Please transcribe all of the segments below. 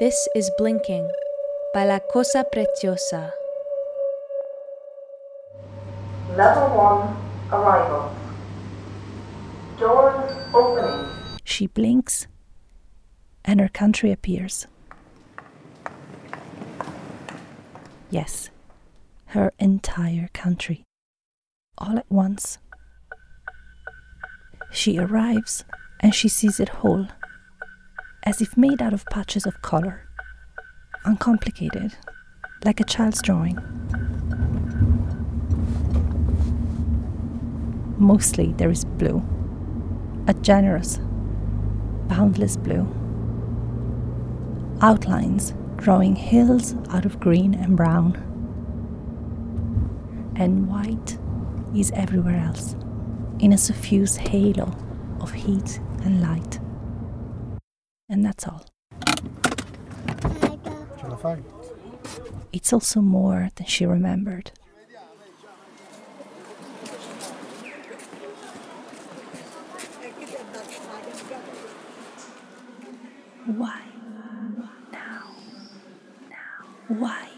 This is Blinking by La Cosa Preciosa. Level 1 Arrival. Doors opening. She blinks, and her country appears. Yes, her entire country. All at once. She arrives and she sees it whole, as if made out of patches of colour. Uncomplicated, like a child's drawing. Mostly there is blue, a generous, boundless blue. Outlines drawing hills out of green and brown. And white is everywhere else, in a suffused halo of heat and light. And that's all. It's also more than she remembered. Why? Now. Now. Why?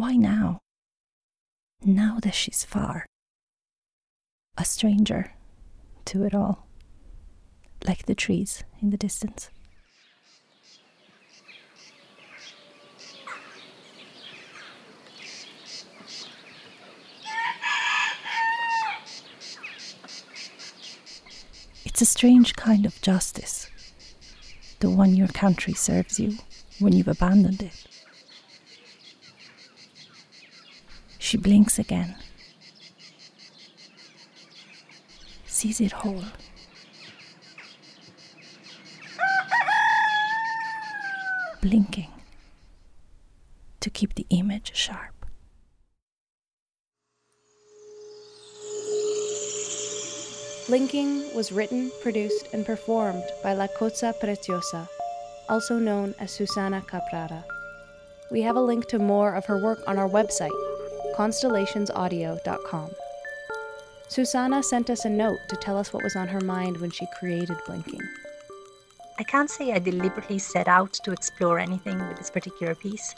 Why now? Now that she's far. A stranger to it all. Like the trees in the distance. It's a strange kind of justice. The one your country serves you when you've abandoned it. She blinks again. Sees it whole. Blinking to keep the image sharp. Blinking was written, produced, and performed by La Cosa Preciosa, also known as Susana Caprara. We have a link to more of her work on our website, constellationsaudio.com. Susana sent us a note to tell us what was on her mind when she created Blinking. I can't say I deliberately set out to explore anything with this particular piece,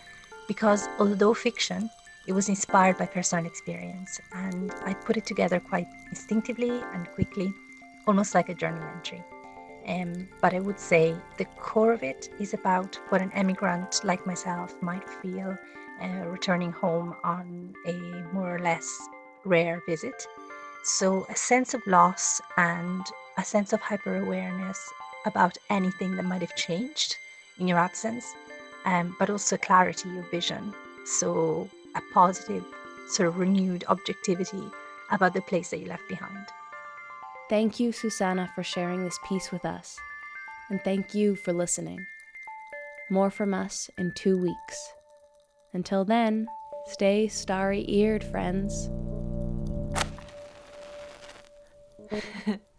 because although fiction, it was inspired by personal experience, and I put it together quite instinctively and quickly, almost like a journal entry. Um, but I would say the core of it is about what an emigrant like myself might feel uh, returning home on a more or less rare visit. So, a sense of loss and a sense of hyper awareness about anything that might have changed in your absence, um, but also clarity of vision. So, a positive, sort of renewed objectivity about the place that you left behind. Thank you, Susana, for sharing this piece with us, and thank you for listening. More from us in two weeks. Until then, stay starry eared, friends.